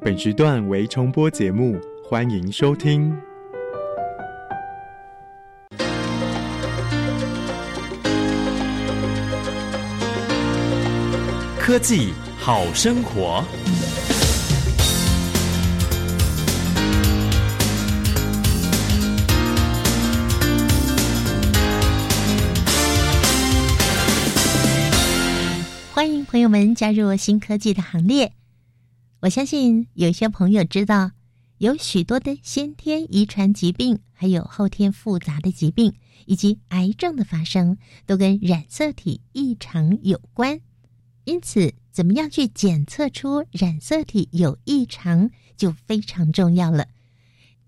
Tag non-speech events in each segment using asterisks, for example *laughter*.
本时段为重播节目，欢迎收听。科技好生活。朋友们加入新科技的行列。我相信有些朋友知道，有许多的先天遗传疾病，还有后天复杂的疾病，以及癌症的发生，都跟染色体异常有关。因此，怎么样去检测出染色体有异常，就非常重要了。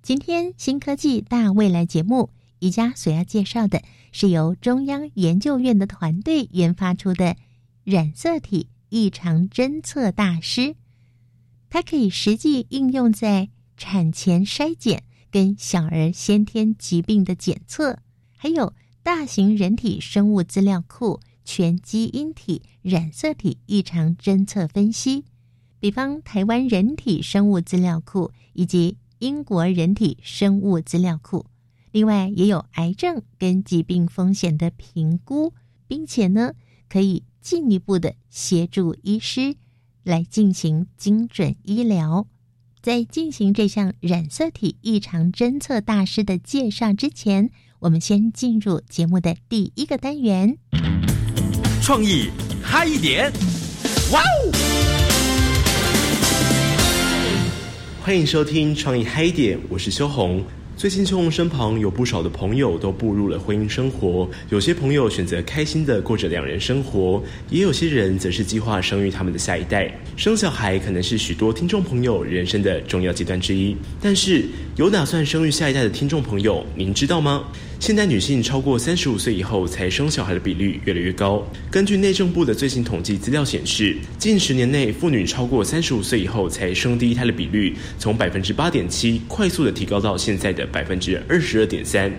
今天新科技大未来节目，宜家所要介绍的是由中央研究院的团队研发出的。染色体异常侦测大师，它可以实际应用在产前筛检、跟小儿先天疾病的检测，还有大型人体生物资料库全基因体染色体异常侦测分析。比方台湾人体生物资料库以及英国人体生物资料库，另外也有癌症跟疾病风险的评估，并且呢可以。进一步的协助医师来进行精准医疗。在进行这项染色体异常侦测大师的介绍之前，我们先进入节目的第一个单元。创意嗨一点，哇哦！欢迎收听创意嗨一点，我是修红。最近，邱红身旁有不少的朋友都步入了婚姻生活。有些朋友选择开心的过着两人生活，也有些人则是计划生育他们的下一代。生小孩可能是许多听众朋友人生的重要阶段之一。但是，有打算生育下一代的听众朋友，您知道吗？现代女性超过三十五岁以后才生小孩的比率越来越高。根据内政部的最新统计资料显示，近十年内妇女超过三十五岁以后才生第一胎的比率，从百分之八点七快速的提高到现在的百分之二十二点三。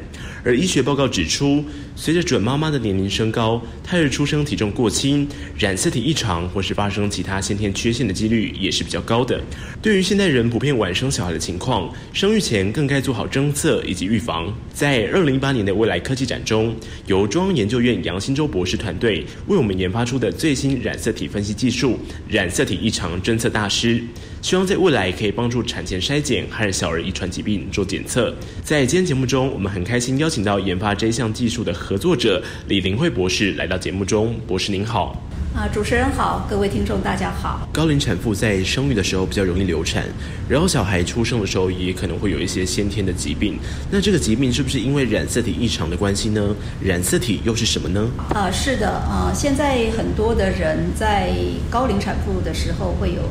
而医学报告指出，随着准妈妈的年龄升高，胎儿出生体重过轻、染色体异常或是发生其他先天缺陷的几率也是比较高的。对于现代人普遍晚生小孩的情况，生育前更该做好侦测以及预防。在二零一八八年的未来科技展中，由中央研究院杨新洲博士团队为我们研发出的最新染色体分析技术——染色体异常侦测大师。希望在未来可以帮助产前筛检和小儿遗传疾病做检测。在今天节目中，我们很开心邀请到研发这项技术的合作者李林慧博士来到节目中。博士您好。啊，主持人好，各位听众大家好。高龄产妇在生育的时候比较容易流产，然后小孩出生的时候也可能会有一些先天的疾病。那这个疾病是不是因为染色体异常的关系呢？染色体又是什么呢？啊，是的，啊，现在很多的人在高龄产妇的时候会有。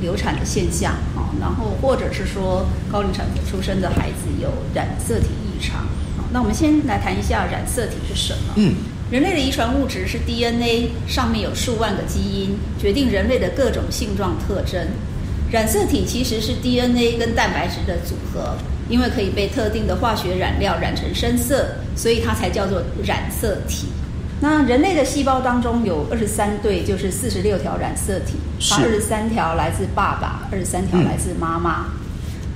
流产的现象，啊，然后或者是说高龄产妇出生的孩子有染色体异常，那我们先来谈一下染色体是什么？嗯，人类的遗传物质是 DNA，上面有数万个基因，决定人类的各种性状特征。染色体其实是 DNA 跟蛋白质的组合，因为可以被特定的化学染料染成深色，所以它才叫做染色体。那人类的细胞当中有二十三对，就是四十六条染色体，二十三条来自爸爸，二十三条来自妈妈。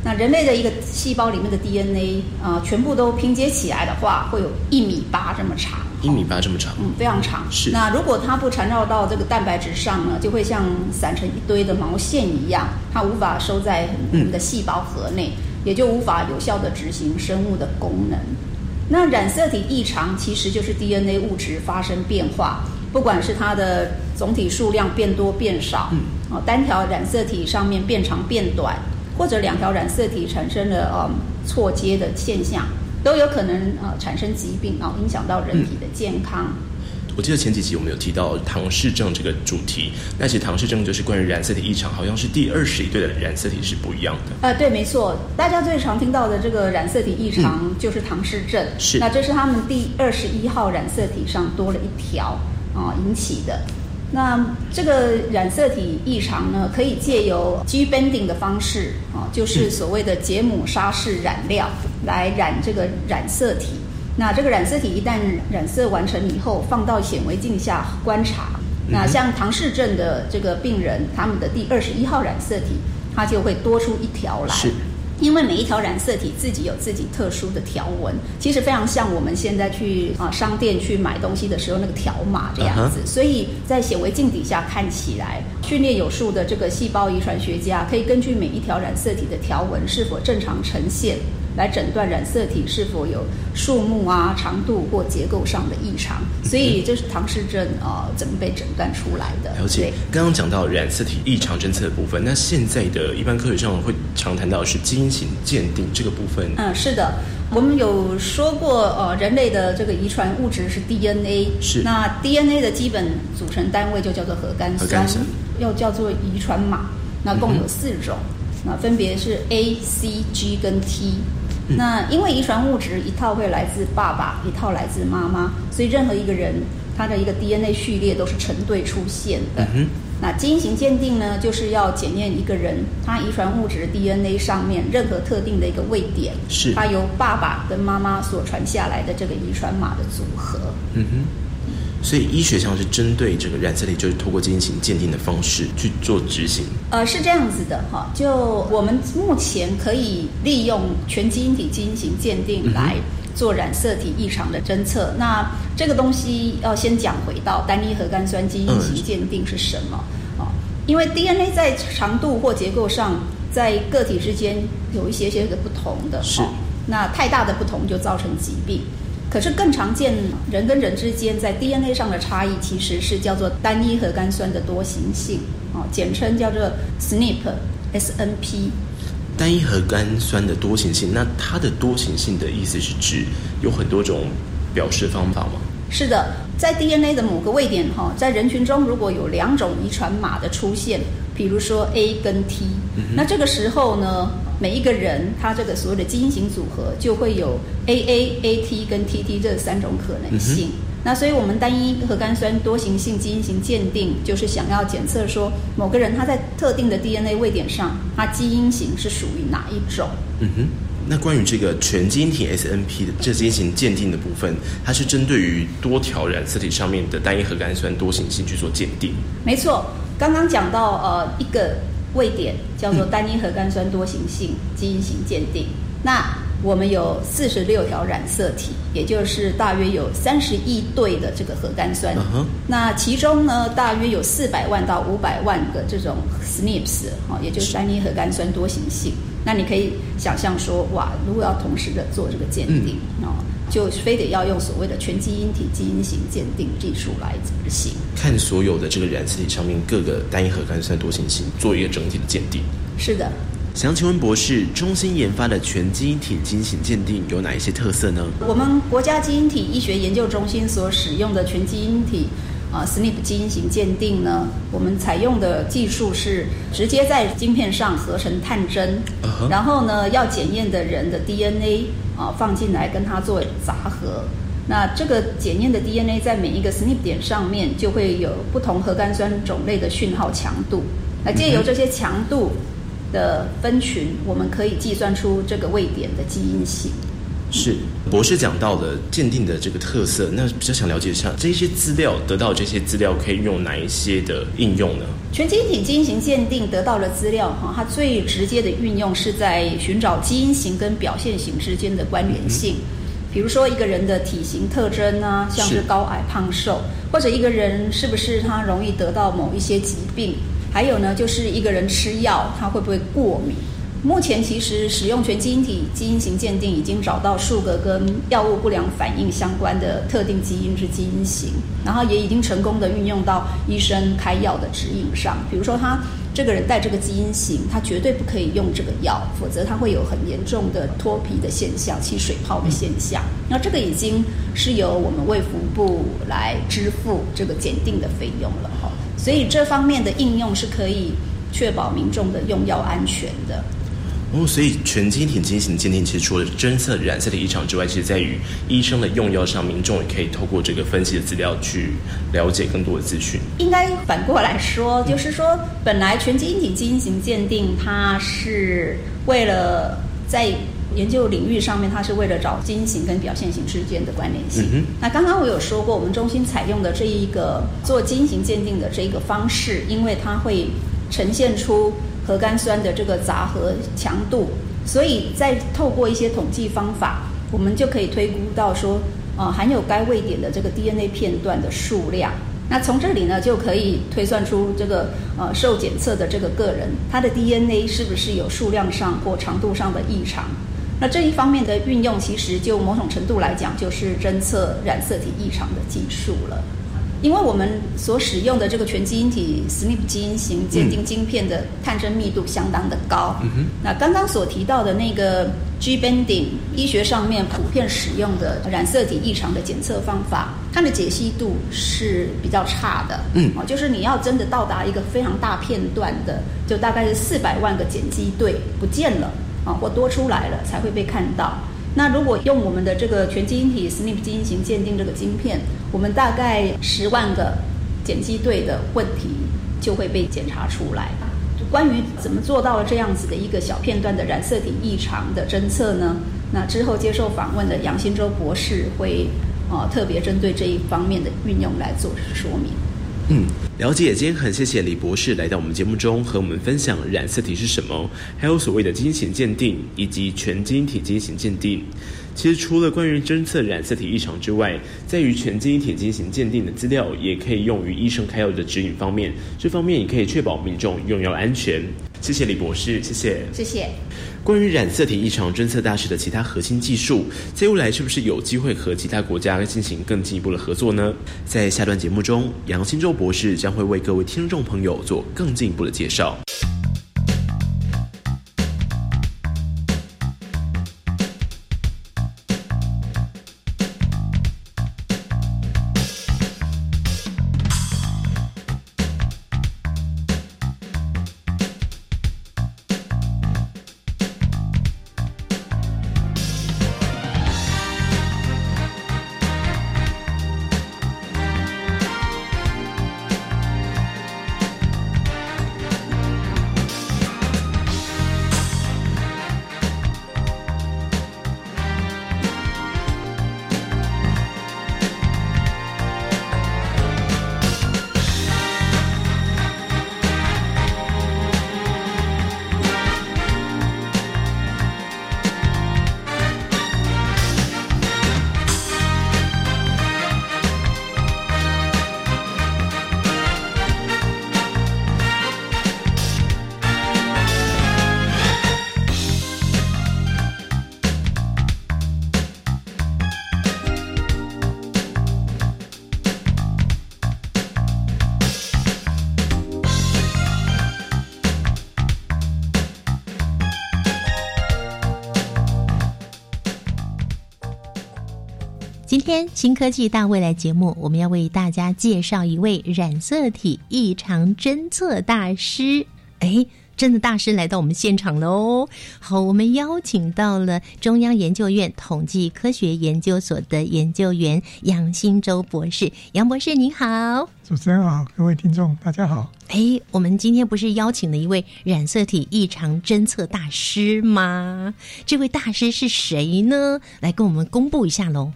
那人类的一个细胞里面的 DNA 啊，全部都拼接起来的话，会有一米八这么长。一米八这么长，嗯，非常长。是。那如果它不缠绕到这个蛋白质上呢，就会像散成一堆的毛线一样，它无法收在我们的细胞核内，也就无法有效的执行生物的功能。那染色体异常其实就是 DNA 物质发生变化，不管是它的总体数量变多变少，嗯哦，单条染色体上面变长变短，或者两条染色体产生了呃错接的现象，都有可能呃产生疾病啊，影响到人体的健康。我记得前几集我们有提到唐氏症这个主题，那其实唐氏症就是关于染色体异常，好像是第二十一对的染色体是不一样的。呃，对，没错，大家最常听到的这个染色体异常就是唐氏症，是。那这是他们第二十一号染色体上多了一条啊引起的。那这个染色体异常呢，可以借由 G bending 的方式啊，就是所谓的杰姆沙氏染料来染这个染色体。那这个染色体一旦染色完成以后，放到显微镜下观察，那像唐氏症的这个病人，他们的第二十一号染色体，它就会多出一条来。因为每一条染色体自己有自己特殊的条纹，其实非常像我们现在去啊商店去买东西的时候那个条码这样子，所以在显微镜底下看起来，训练有素的这个细胞遗传学家可以根据每一条染色体的条纹是否正常呈现。来诊断染色体是否有数目啊、长度或结构上的异常，所以这是唐氏症啊怎么被诊断出来的？了解。刚刚讲到染色体异常侦测的部分，那现在的一般科学上会常谈到是基因型鉴定这个部分。嗯，是的，我们有说过，呃，人类的这个遗传物质是 DNA，是那 DNA 的基本组成单位就叫做核苷酸，又叫做遗传码，那共有四种，那分别是 A、C、G 跟 T。那因为遗传物质一套会来自爸爸，一套来自妈妈，所以任何一个人他的一个 DNA 序列都是成对出现的。那基因型鉴定呢，就是要检验一个人他遗传物质 DNA 上面任何特定的一个位点，是他由爸爸跟妈妈所传下来的这个遗传码的组合。嗯哼。所以医学上是针对这个染色体，就是透过基因型鉴定的方式去做执行。呃，是这样子的哈，就我们目前可以利用全基因体基因型鉴定来做染色体异常的侦测。那这个东西要先讲回到单一核苷酸基因型鉴定是什么啊？因为 DNA 在长度或结构上，在个体之间有一些些的不同的，是那太大的不同就造成疾病。可是更常见，人跟人之间在 DNA 上的差异，其实是叫做单一核苷酸的多形性，哦，简称叫做 SNP，SNP。单一核苷酸的多形性，那它的多形性的意思是指有很多种表示方法吗？是的，在 DNA 的某个位点，哈，在人群中如果有两种遗传码的出现，比如说 A 跟 T，那这个时候呢？每一个人，他这个所谓的基因型组合就会有 AA、AT 跟 TT 这三种可能性。那所以我们单一核苷酸多型性基因型鉴定，就是想要检测说某个人他在特定的 DNA 位点上，他基因型是属于哪一种。嗯哼。那关于这个全基因体 SNP 的这基因型鉴定的部分，它是针对于多条染色体上面的单一核苷酸多型性去做鉴定。没错，刚刚讲到呃一个。位点叫做单一核苷酸多形性基因型鉴定。那我们有四十六条染色体，也就是大约有三十亿对的这个核苷酸。那其中呢，大约有四百万到五百万个这种 SNPs，哈，也就是单一核苷酸多形性。那你可以想象说，哇，如果要同时的做这个鉴定，哦。就非得要用所谓的全基因体基因型鉴定技术来执行，看所有的这个染色体上面各个单一核苷酸多型型，做一个整体的鉴定。是的，想请问博士，中心研发的全基因体基因型鉴定有哪一些特色呢？我们国家基因体医学研究中心所使用的全基因体啊 SNP 基因型鉴定呢，我们采用的技术是直接在晶片上合成探针，然后呢，要检验的人的 DNA。啊，放进来跟它做杂合，那这个检验的 DNA 在每一个 SNP 点上面就会有不同核苷酸种类的讯号强度，那借由这些强度的分群，我们可以计算出这个位点的基因型。是。博士讲到的鉴定的这个特色，那比较想了解一下这些资料得到这些资料可以用哪一些的应用呢？全基因体基因型鉴定得到了资料哈，它最直接的运用是在寻找基因型跟表现型之间的关联性，比如说一个人的体型特征啊，像是高矮胖瘦，或者一个人是不是他容易得到某一些疾病，还有呢，就是一个人吃药他会不会过敏。目前其实使用全基因体基因型鉴定，已经找到数个跟药物不良反应相关的特定基因之基因型，然后也已经成功的运用到医生开药的指引上。比如说，他这个人带这个基因型，他绝对不可以用这个药，否则他会有很严重的脱皮的现象、起水泡的现象。那这个已经是由我们卫福部来支付这个检定的费用了哈。所以这方面的应用是可以确保民众的用药安全的。哦，所以全基因体基因型鉴定，其实除了侦测染色体异常之外，其实在于医生的用药上，民众也可以透过这个分析的资料去了解更多的资讯。应该反过来说，就是说，本来全基因体基因型鉴定，它是为了在研究领域上面，它是为了找基因型跟表现型之间的关联性。嗯那刚刚我有说过，我们中心采用的这一个做基因型鉴定的这一个方式，因为它会呈现出核苷酸的这个杂合强度，所以在透过一些统计方法，我们就可以推估到说，呃，含有该位点的这个 DNA 片段的数量。那从这里呢，就可以推算出这个呃受检测的这个个人，他的 DNA 是不是有数量上或长度上的异常。那这一方面的运用，其实就某种程度来讲，就是侦测染色体异常的技术了。因为我们所使用的这个全基因体 SNP 基因型鉴定晶片的探针密度相当的高。那刚刚所提到的那个 G bending，医学上面普遍使用的染色体异常的检测方法，它的解析度是比较差的。嗯哦，就是你要真的到达一个非常大片段的，就大概是四百万个碱基对不见了啊，或多出来了才会被看到。那如果用我们的这个全基因体 SNP 基因型鉴定这个晶片，我们大概十万个碱基对的问题就会被检查出来。关于怎么做到了这样子的一个小片段的染色体异常的侦测呢？那之后接受访问的杨新洲博士会呃特别针对这一方面的运用来做说明。嗯，了解。今天很谢谢李博士来到我们节目中和我们分享染色体是什么，还有所谓的基因型鉴定以及全基因体基因型鉴定。其实除了关于侦测染色体异常之外，在于全基因体基因型鉴定的资料，也可以用于医生开药的指引方面。这方面也可以确保民众用药安全。谢谢李博士，谢谢。谢谢。关于染色体异常侦测大师的其他核心技术，在未来是不是有机会和其他国家进行更进一步的合作呢？在下段节目中，杨新洲博士将会为各位听众朋友做更进一步的介绍。天新科技大未来节目，我们要为大家介绍一位染色体异常侦测大师。哎，真的大师来到我们现场了哦！好，我们邀请到了中央研究院统计科学研究所的研究员杨新洲博士。杨博士您好。主持人好，各位听众大家好。哎，我们今天不是邀请了一位染色体异常侦测大师吗？这位大师是谁呢？来跟我们公布一下喽。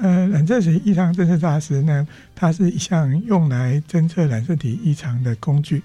呃，染色体异常侦测大师呢，它是一项用来侦测染色体异常的工具。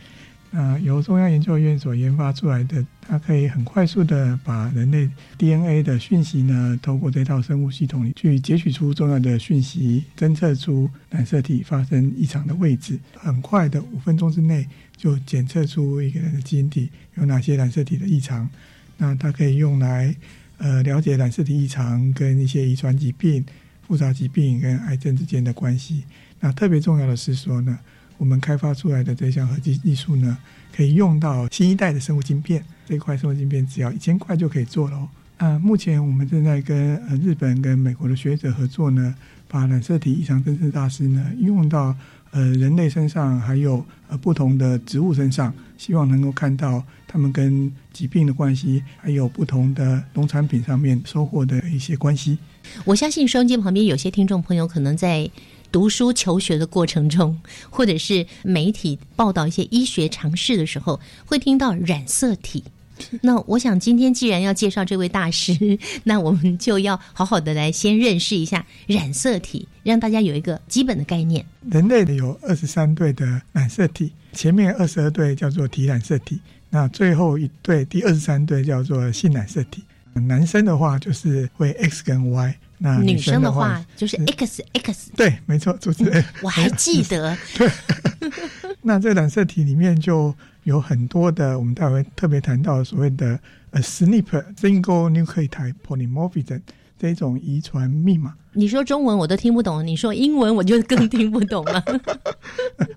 呃，由中央研究院所研发出来的，它可以很快速的把人类 DNA 的讯息呢，透过这套生物系统里去截取出重要的讯息，侦测出染色体发生异常的位置。很快的五分钟之内就检测出一个人的基因体有哪些染色体的异常。那它可以用来呃了解染色体异常跟一些遗传疾病。复杂疾病跟癌症之间的关系。那特别重要的是说呢，我们开发出来的这项合技技术呢，可以用到新一代的生物晶片。这块生物晶片只要一千块就可以做了哦。啊，目前我们正在跟呃日本跟美国的学者合作呢，把染色体异常侦测大师呢应用到呃人类身上，还有呃不同的植物身上，希望能够看到他们跟疾病的关系，还有不同的农产品上面收获的一些关系。我相信收音机旁边有些听众朋友可能在读书求学的过程中，或者是媒体报道一些医学常识的时候，会听到染色体。那我想今天既然要介绍这位大师，那我们就要好好的来先认识一下染色体，让大家有一个基本的概念。人类的有二十三对的染色体，前面二十二对叫做体染色体，那最后一对第二十三对叫做性染色体。男生的话就是会 X 跟 Y，那女生生的话话就是 X X，对，没错，主持人。*laughs* 我还记得，*laughs* *laughs* 那这个染色体里面就有很多的，我们待会会特别谈到所谓的呃 SNP single nucleotide polymorphism 这一种遗传密码。你说中文我都听不懂，你说英文我就更听不懂了。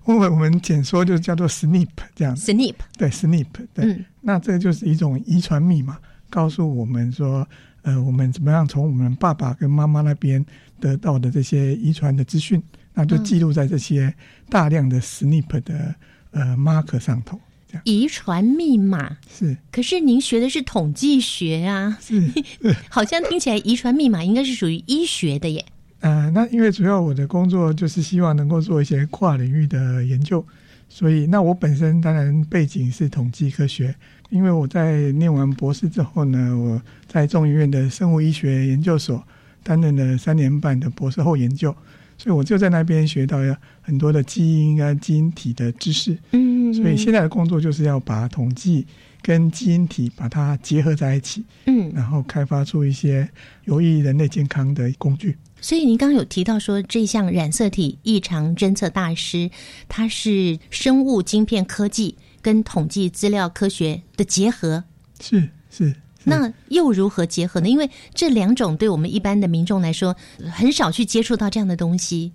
我们我们简说就叫做 SNP 这样子。SNP，对 SNP 对，嗯那这个就是一种遗传密码，告诉我们说，呃，我们怎么样从我们爸爸跟妈妈那边得到的这些遗传的资讯，那就记录在这些大量的 SNP 的呃 marker 上头，遗传密码。是。可是您学的是统计学啊，是。*laughs* 好像听起来遗传密码应该是属于医学的耶。*laughs* 呃，那因为主要我的工作就是希望能够做一些跨领域的研究，所以那我本身当然背景是统计科学，因为我在念完博士之后呢，我在中医院的生物医学研究所担任了三年半的博士后研究，所以我就在那边学到很多的基因啊、基因体的知识，嗯，所以现在的工作就是要把统计跟基因体把它结合在一起，嗯，然后开发出一些有益人类健康的工具。所以您刚刚有提到说，这项染色体异常侦测大师，它是生物晶片科技跟统计资料科学的结合。是是，那又如何结合呢？因为这两种对我们一般的民众来说，很少去接触到这样的东西。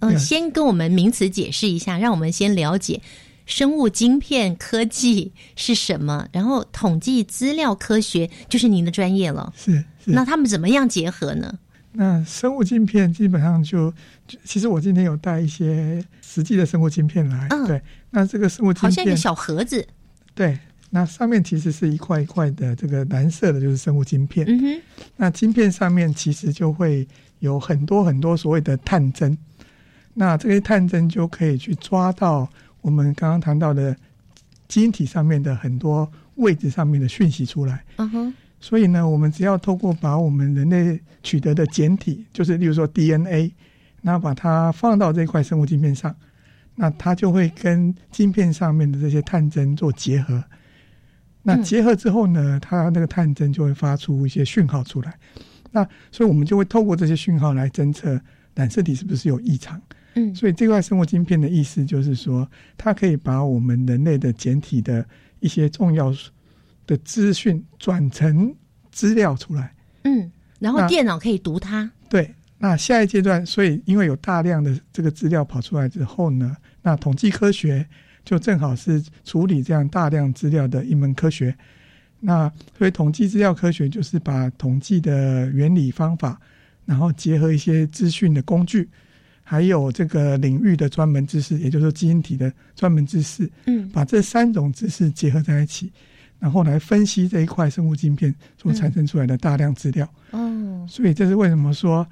嗯、对先跟我们名词解释一下，让我们先了解生物晶片科技是什么，然后统计资料科学就是您的专业了。是是。那他们怎么样结合呢？那生物晶片基本上就，其实我今天有带一些实际的生物晶片来，嗯对。那这个生物晶片，好像一个小盒子。对，那上面其实是一块一块的这个蓝色的，就是生物晶片。嗯哼，那晶片上面其实就会有很多很多所谓的探针，那这些探针就可以去抓到我们刚刚谈到的基因体上面的很多位置上面的讯息出来。嗯哼，所以呢，我们只要透过把我们人类取得的简体，就是例如说 DNA，那把它放到这块生物晶片上，那它就会跟晶片上面的这些探针做结合。那嗯结合之后呢，它那个探针就会发出一些讯号出来。那所以我们就会透过这些讯号来侦测染色体是不是有异常。嗯所以这块生物晶片的意思就是说，它可以把我们人类的简体的一些重要的资讯转成资料出来。嗯，然后电脑可以读它。对，那下一阶段，所以因为有大量的这个资料跑出来之后呢，那统计科学就正好是处理这样大量资料的一门科学。那所以统计资料科学就是把统计的原理方法，然后结合一些资讯的工具，还有这个领域的专门知识，也就是说基因体的专门知识，嗯把这三种知识结合在一起，然后来分析这一块生物晶片所产生出来的大量资料。哦，所以这是为什么说，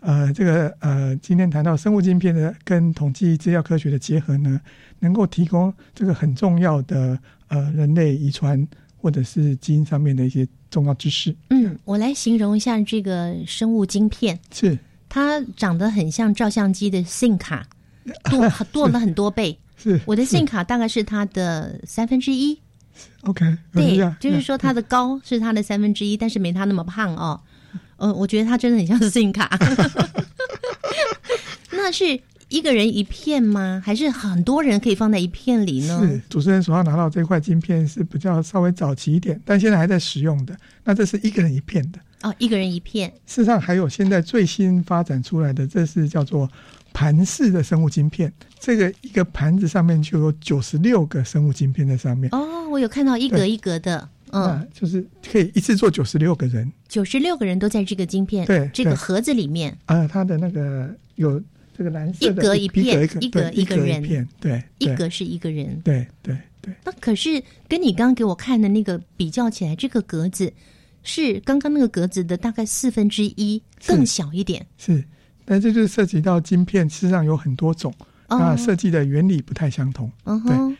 呃，这个呃，今天谈到生物晶片的跟统计资料科学的结合呢，能够提供这个很重要的呃人类遗传或者是基因上面的一些重要知识。嗯，我来形容一下这个生物晶片，是它长得很像照相机的 SIM 卡，多 *laughs* 多了很多倍。是，我的是 SIM 卡大概是它的三分之一，OK，对嗯，就是说他的高是他的三分之一，但是没他那么胖哦。呃，我觉得他真的很像是 SIM 卡。*laughs* 那是一个人一片吗？还是很多人可以放在一片里呢？是主持人手上拿到这块晶片是比较稍微早期一点，但现在还在使用的。那这是一个人一片的。哦，一个人一片。事实上，还有现在最新发展出来的，这是叫做盘式的生物晶片。这个一个盘子上面就有九十六个生物晶片在上面，哦，我有看到一格一格的，嗯，就是可以一次做九十六个人。九十六个人都在这个晶片对对这个盒子里面，啊，它的那个有这个蓝色的一格一片一格一个人片，对，一格是一个人。对对对，那可是跟你刚刚给我看的那个比较起来，这个格子是刚刚那个格子的大概四分之一，更小一点。是。但这就是涉及到晶片，事实上有很多种，哦那设计的原理不太相同。嗯哼，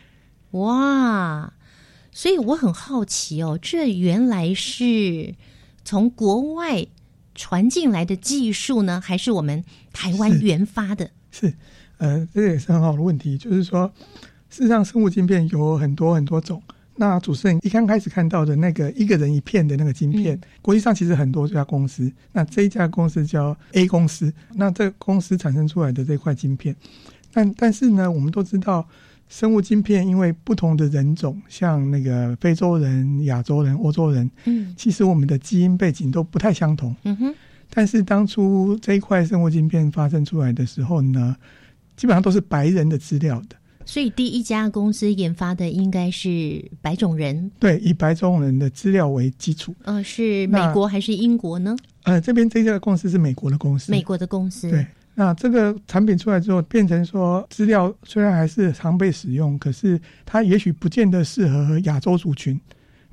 哇！所以我很好奇哦，这原来是从国外传进来的技术呢，还是我们台湾研发的？是，呃，这个也是很好的问题，就是说，事实上生物晶片有很多很多种。那主持人一刚开始看到的那个一个人一片的那个晶片，嗯国际上其实很多家公司，那这一家公司叫 A 公司，那这个公司产生出来的这块晶片，但但是呢，我们都知道。生物晶片因为不同的人种，像那个非洲人、亚洲人、欧洲人，嗯其实我们的基因背景都不太相同。嗯哼，但是当初这一块生物晶片发生出来的时候呢，基本上都是白人的资料的。所以第一家公司研发的应该是白种人，对，以白种人的资料为基础。呃，是美国还是英国呢？呃，这边这家公司是美国的公司。美国的公司。对，那这个产品出来之后，变成说资料虽然还是常被使用，可是它也许不见得适合亚洲族群，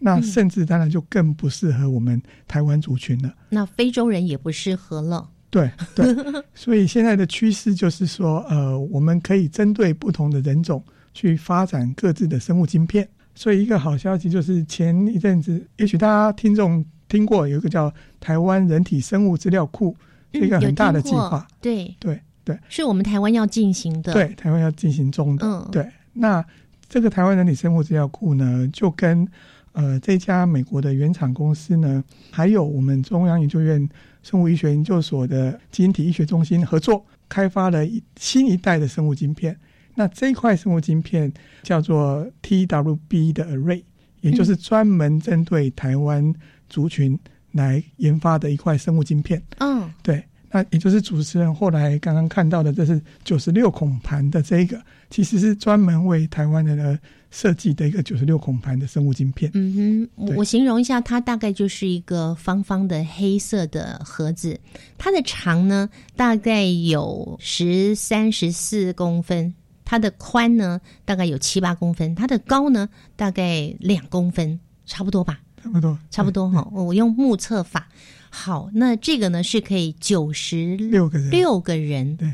那嗯甚至当然就更不适合我们台湾族群了。那非洲人也不适合了。对对，*laughs* 所以现在的趋势就是说，呃，我们可以针对不同的人种去发展各自的生物晶片。所以一个好消息就是前一阵子，也许大家听众听过有一个叫台湾人体生物资料库，是一个很大的计划。对，对对是我们台湾要进行的。对，台湾要进行中的。嗯对，那这个台湾人体生物资料库呢，就跟呃这家美国的原厂公司呢，还有我们中央研究院生物医学研究所的基因体医学中心合作，开发了一新一代的生物晶片。那这一块生物晶片叫做 TWB 的 Array，也就是专门针对台湾族群来研发的一块生物晶片。嗯，对，那也就是主持人后来刚刚看到的，这是九十六孔盘的这一个，其实是专门为台湾人而设计的一个九十六孔盘的生物晶片。嗯哼，我形容一下，它大概就是一个方方的黑色的盒子，它的长呢大概有十三十四公分，它的宽呢大概有七八公分，它的高呢大概两公分，差不多吧？差不多，差不多哈、我用目测法。好，那这个呢是可以九十六个人，六个人，对，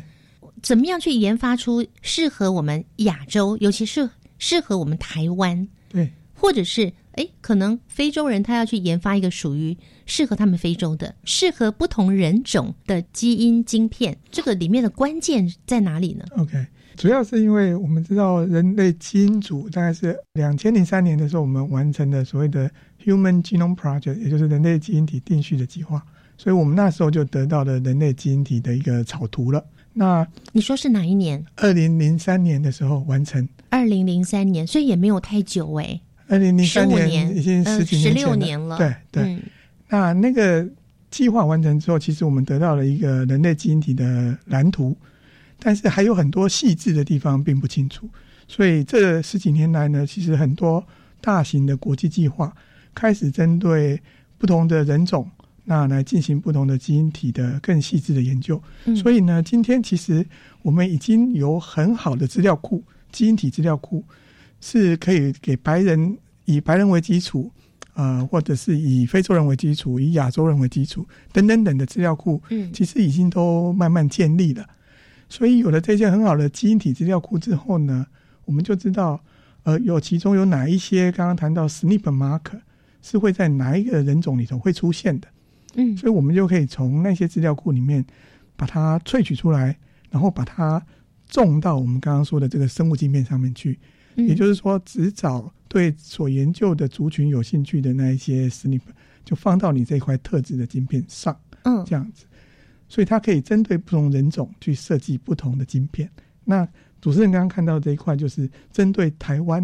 怎么样去研发出适合我们亚洲，尤其是适合我们台湾，对或者是哎，可能非洲人他要去研发一个属于适合他们非洲的、适合不同人种的基因晶片，这个里面的关键在哪里呢？，OK。主要是因为我们知道人类基因组大概是两千零三年的时候，我们完成了所谓的 Human Genome Project，也就是人类基因体定序的计划，所以我们那时候就得到了人类基因体的一个草图了。那你说是哪一年？二零零三年的时候完成，二零零三年，所以也没有太久哎，二零零三年已经呃十几十年前了，六年了。对对。嗯那那个计划完成之后，其实我们得到了一个人类基因体的蓝图，但是还有很多细致的地方并不清楚。所以这十几年来呢，其实很多大型的国际计划开始针对不同的人种，那来进行不同的基因体的更细致的研究。嗯所以呢，今天其实我们已经有很好的资料库，基因体资料库是可以给白人以白人为基础，呃，或者是以非洲人为基础，以亚洲人为基础等等等的资料库，嗯其实已经都慢慢建立了。所以有了这些很好的基因体资料库之后呢，我们就知道，呃，有其中有哪一些刚刚谈到 SNP marker 是会在哪一个人种里头会出现的。嗯所以我们就可以从那些资料库里面把它萃取出来，然后把它种到我们刚刚说的这个生物晶片上面去。嗯也就是说，只找对所研究的族群有兴趣的那一些 SNP，就放到你这块特制的晶片上，嗯这样子。所以它可以针对不同人种去设计不同的晶片。那主持人刚刚看到这一块，就是针对台湾，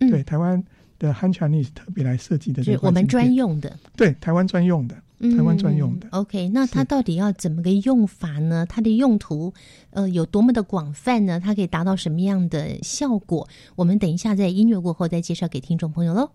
嗯对台湾的 Han Chinese 特别来设计的这是我们专用的。对台湾专用的。台湾专用的嗯 OK，那它到底要怎么个用法呢？它的用途呃有多么的广泛呢？它可以达到什么样的效果？我们等一下在音乐过后再介绍给听众朋友喽。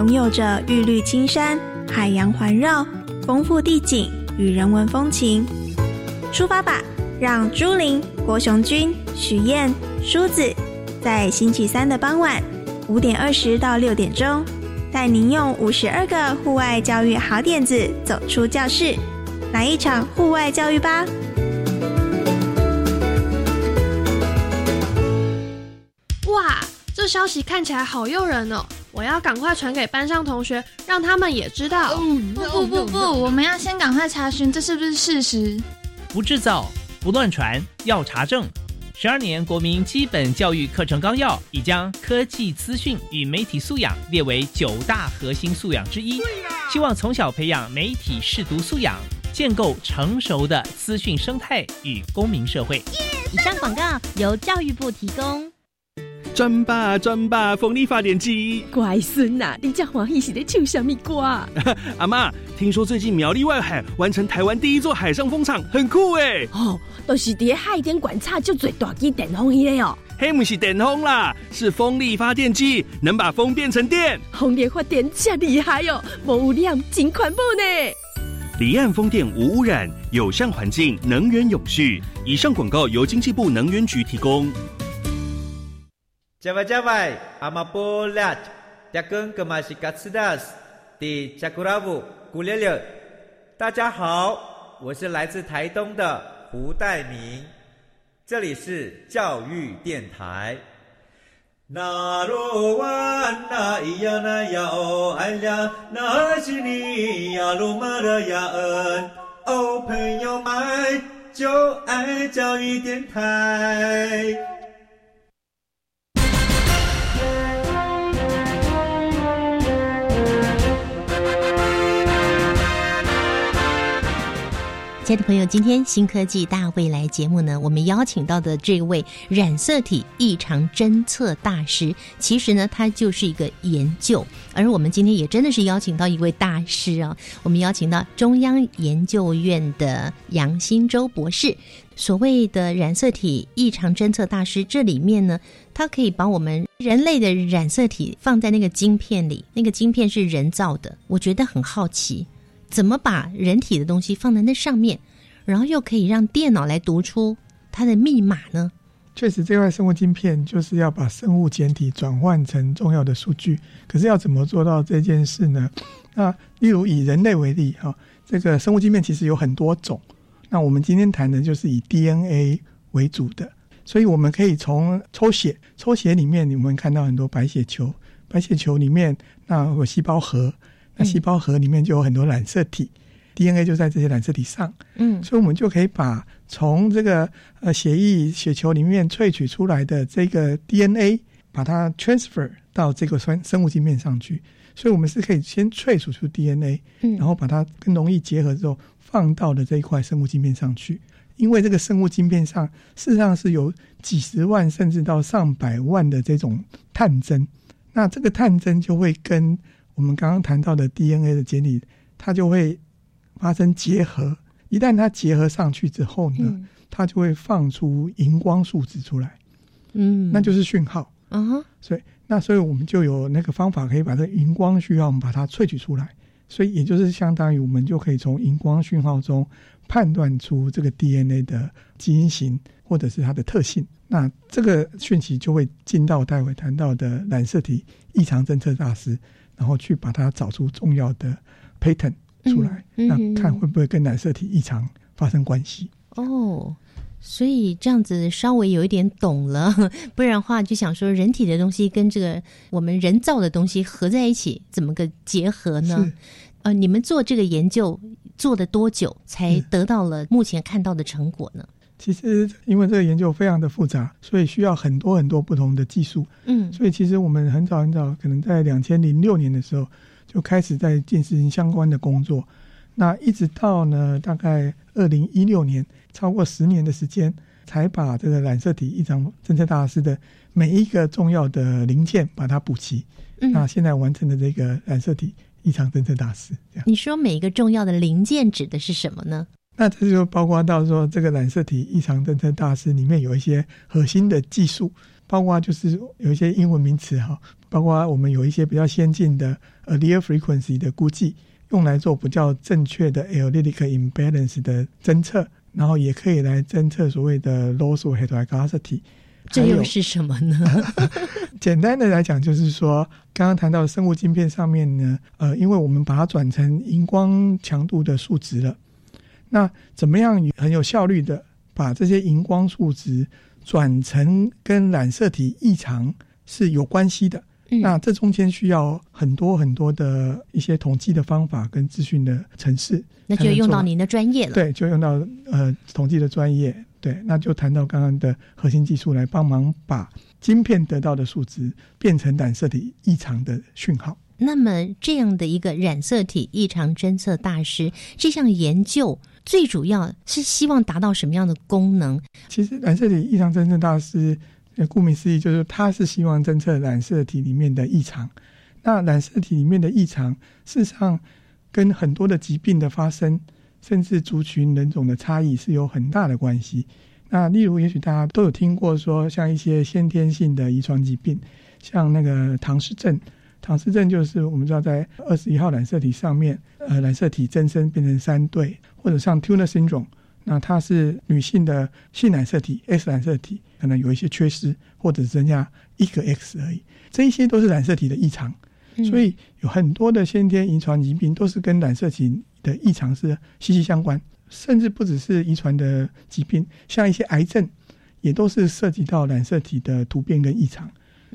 拥有着玉绿青山、海洋环绕、丰富地景与人文风情。出发吧，让朱琳、郭雄君、许燕、梳子在星期三的傍晚五点二十到六点钟，带您用五十二个户外教育好点子走出教室，来一场户外教育吧！哇，这消息看起来好诱人哦！我要赶快传给班上同学，让他们也知道。不不不不，我们要先赶快查询这是不是事实。不制造，不乱传，要查证。十二年国民基本教育课程纲要已将科技资讯与媒体素养列为九大核心素养之一，希望从小培养媒体视读素养，建构成熟的资讯生态与公民社会。以上广告由教育部提供。转吧转吧，风力发电机。乖孙呐，你这欢喜是在唱什么歌？*laughs* 阿妈，听说最近苗栗外海完成台湾第一座海上风场，很酷哎。哦，都是在海边观察就最大机电风机哦。黑不是电风啦，是风力发电机，能把风变成电。风力发电真厉害哦，无污染，真环保呢。离岸风电无污染，友善环境，能源永续。以上广告由经济部能源局提供。加外加外，阿玛波拉，扎根格玛西卡斯达斯，迪加古拉布古列列。大家好，我是来自台东的胡代明，这里是教育电台。那罗哇那咿呀那呀哦哎呀，那是你呀鲁玛的呀恩哦，朋友们就爱教育电台。亲爱的朋友，今天新科技大未来节目呢，我们邀请到的这位染色体异常侦测大师，其实呢，他就是一个研究。而我们今天也真的是邀请到一位大师啊，我们邀请到中央研究院的杨新洲博士。所谓的染色体异常侦测大师，这里面呢，它可以把我们人类的染色体放在那个晶片里，那个晶片是人造的。我觉得很好奇。怎么把人体的东西放在那上面，然后又可以让电脑来读出它的密码呢？确实，这块生物晶片就是要把生物简体转换成重要的数据。可是要怎么做到这件事呢？那例如以人类为例，哈，这个生物晶片其实有很多种。那我们今天谈的就是以 DNA 为主的，所以我们可以从抽血，抽血里面你们看到很多白血球，白血球里面那有细胞核。那细胞核里面就有很多染色体，DNA 就在这些染色体上。嗯，所以我们就可以把从这个呃血液血球里面萃取出来的这个 DNA，把它 transfer 到这个生生物镜片上去。所以我们是可以先萃取出 DNA，嗯，然后把它跟容易结合之后放到了这一块生物晶片上去。因为这个生物晶片上事实上是有几十万甚至到上百万的这种探针，那这个探针就会跟我们刚刚谈到的 DNA 的简体，它就会发生结合。一旦它结合上去之后呢，它就会放出荧光数值出来。嗯，那就是讯号。嗯哼。所以，那所以我们就有那个方法可以把这荧光讯号，我们把它萃取出来。所以，也就是相当于我们就可以从荧光讯号中判断出这个 DNA 的基因型或者是它的特性。那这个讯息就会进到待会谈到的染色体异常侦测大师。然后去把它找出重要的 pattern 出来，那看会不会跟染色体异常发生关系？哦，所以这样子稍微有一点懂了，*laughs* 不然的话就想说人体的东西跟这个我们人造的东西合在一起，怎么个结合呢？呃，你们做这个研究做了多久才得到了目前看到的成果呢？其实，因为这个研究非常的复杂，所以需要很多很多不同的技术。嗯，所以其实我们很早很早，可能在两千零六年的时候就开始在进行相关的工作。那一直到呢，大概二零一六年，超过十年的时间，才把这个染色体异常侦测大师的每一个重要的零件把它补齐。那现在完成的这个染色体异常侦测大师，这样。你说每一个重要的零件指的是什么呢？那这就包括到说，这个染色体异常侦测大师里面有一些核心的技术，包括就是有一些英文名词哈，包括我们有一些比较先进的 allele frequency 的估计，用来做比较正确的 allelic imbalance 的侦测，然后也可以来侦测所谓的 loss of heterozygosity。这又是什么呢？*laughs* 简单的来讲，就是说，刚刚谈到生物晶片上面呢，呃，因为我们把它转成荧光强度的数值了，那怎么样很有效率的把这些荧光数值转成跟染色体异常是有关系的？那这中间需要很多很多的一些统计的方法跟资讯的程式，那就用到您的专业了。对，就用到呃统计的专业。对，那就谈到刚刚的核心技术来帮忙把晶片得到的数值变成染色体异常的讯号。那么这样的一个染色体异常侦测大师，这项研究最主要是希望达到什么样的功能？其实染色体异常侦测大师，顾名思义，就是他是希望侦测染色体里面的异常。那染色体里面的异常，事实上跟很多的疾病的发生。甚至族群人种的差异是有很大的关系。那例如，也许大家都有听过说，像一些先天性的遗传疾病，像那个唐氏症。唐氏症就是我们知道在二十一号染色体上面，呃，染色体增生变成三对，或者像 Turner syndrome，那它是女性的性染色体 S 染色体可能有一些缺失，或者增加一个 X 而已。这一些都是染色体的异常。所以有很多的先天遗传疾病都是跟染色体的异常是息息相关，甚至不只是遗传的疾病，像一些癌症也都是涉及到染色体的突变跟异常。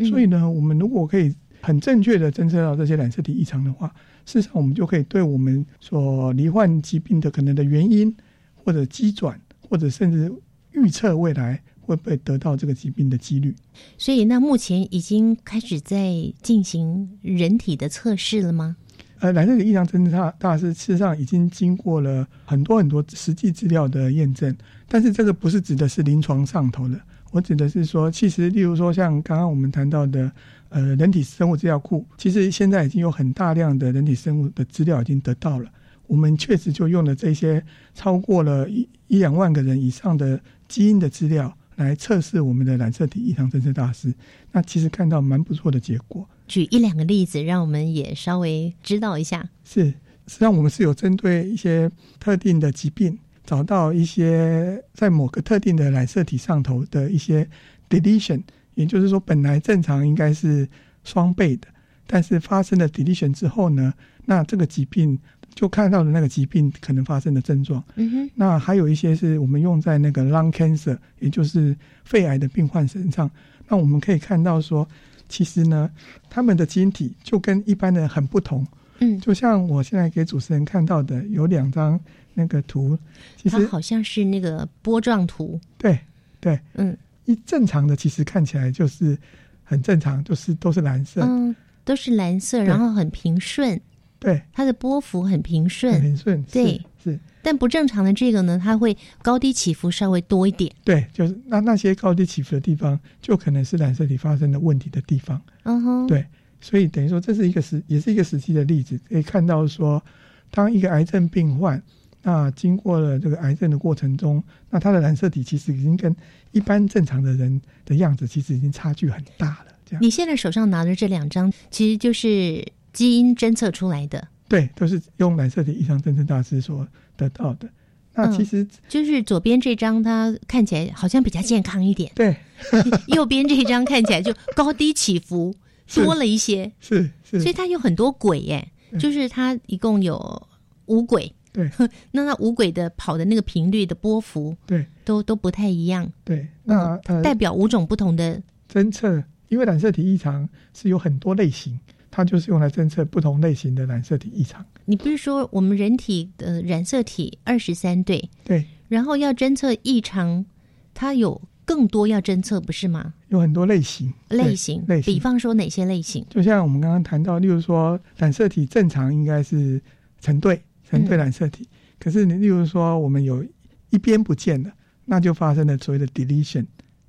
所以呢，我们如果可以很正确的侦测到这些染色体异常的话，事实上我们就可以对我们所罹患疾病的可能的原因，或者机转，或者甚至预测未来。会不会得到这个疾病的几率？所以，那目前已经开始在进行人体的测试了吗？呃，染色体异常侦测大师事实上已经经过了很多很多实际资料的验证，但是这个不是指的是临床上头的，我指的是说，其实例如说像刚刚我们谈到的，呃，人体生物资料库，其实现在已经有很大量的人体生物的资料已经得到了，我们确实就用了这些超过了一一两万个人以上的基因的资料。来测试我们的染色体异常侦测大师，那其实看到蛮不错的结果。举一两个例子，让我们也稍微知道一下。是，实际上我们是有针对一些特定的疾病，找到一些在某个特定的染色体上头的一些 deletion，也就是说，本来正常应该是双倍的，但是发生了 deletion 之后呢，那这个疾病。就看到了那个疾病可能发生的症状，嗯哼，那还有一些是我们用在那个 lung cancer，也就是肺癌的病患身上。那我们可以看到说，其实呢，他们的基因体就跟一般的很不同。嗯，就像我现在给主持人看到的有两张那个图，其实好像是那个波状图。对对，嗯，一正常的其实看起来就是很正常，就是都是蓝色，嗯，都是蓝色，然后很平顺。对，它的波幅很平顺，平顺，对，是。但不正常的这个呢，它会高低起伏稍微多一点。对，就是那那些高低起伏的地方，就可能是染色体发生的问题的地方。嗯哼，对，所以等于说这是一个实，也是一个实际的例子，可以看到说，当一个癌症病患，那经过了这个癌症的过程中，那他的染色体其实已经跟一般正常的人的样子，其实已经差距很大了。这样，你现在手上拿的这两张，其实就是。基因侦测出来的，对，都是用染色体异常侦测大师所得到的。那其实就是左边这张，它看起来好像比较健康一点。对，*laughs* *laughs* 右边这张看起来就高低起伏多了一些。是是，所以它有很多鬼耶，就是它一共有五轨。对，*laughs* 那那五轨的跑的那个频率的波幅，对，都都不太一样。对，那代表五种不同的侦测，因为染色体异常是有很多类型。它就是用来侦测不同类型的染色体异常。你不是说我们人体的染色体二十三对？对。然后要侦测异常，它有更多要侦测，不是吗？有很多类型。类型。类型。比方说哪些类型？就像我们刚刚谈到，例如说染色体正常应该是成对成对染色体，可是你例如说我们有一边不见了，那就发生了所谓的 deletion，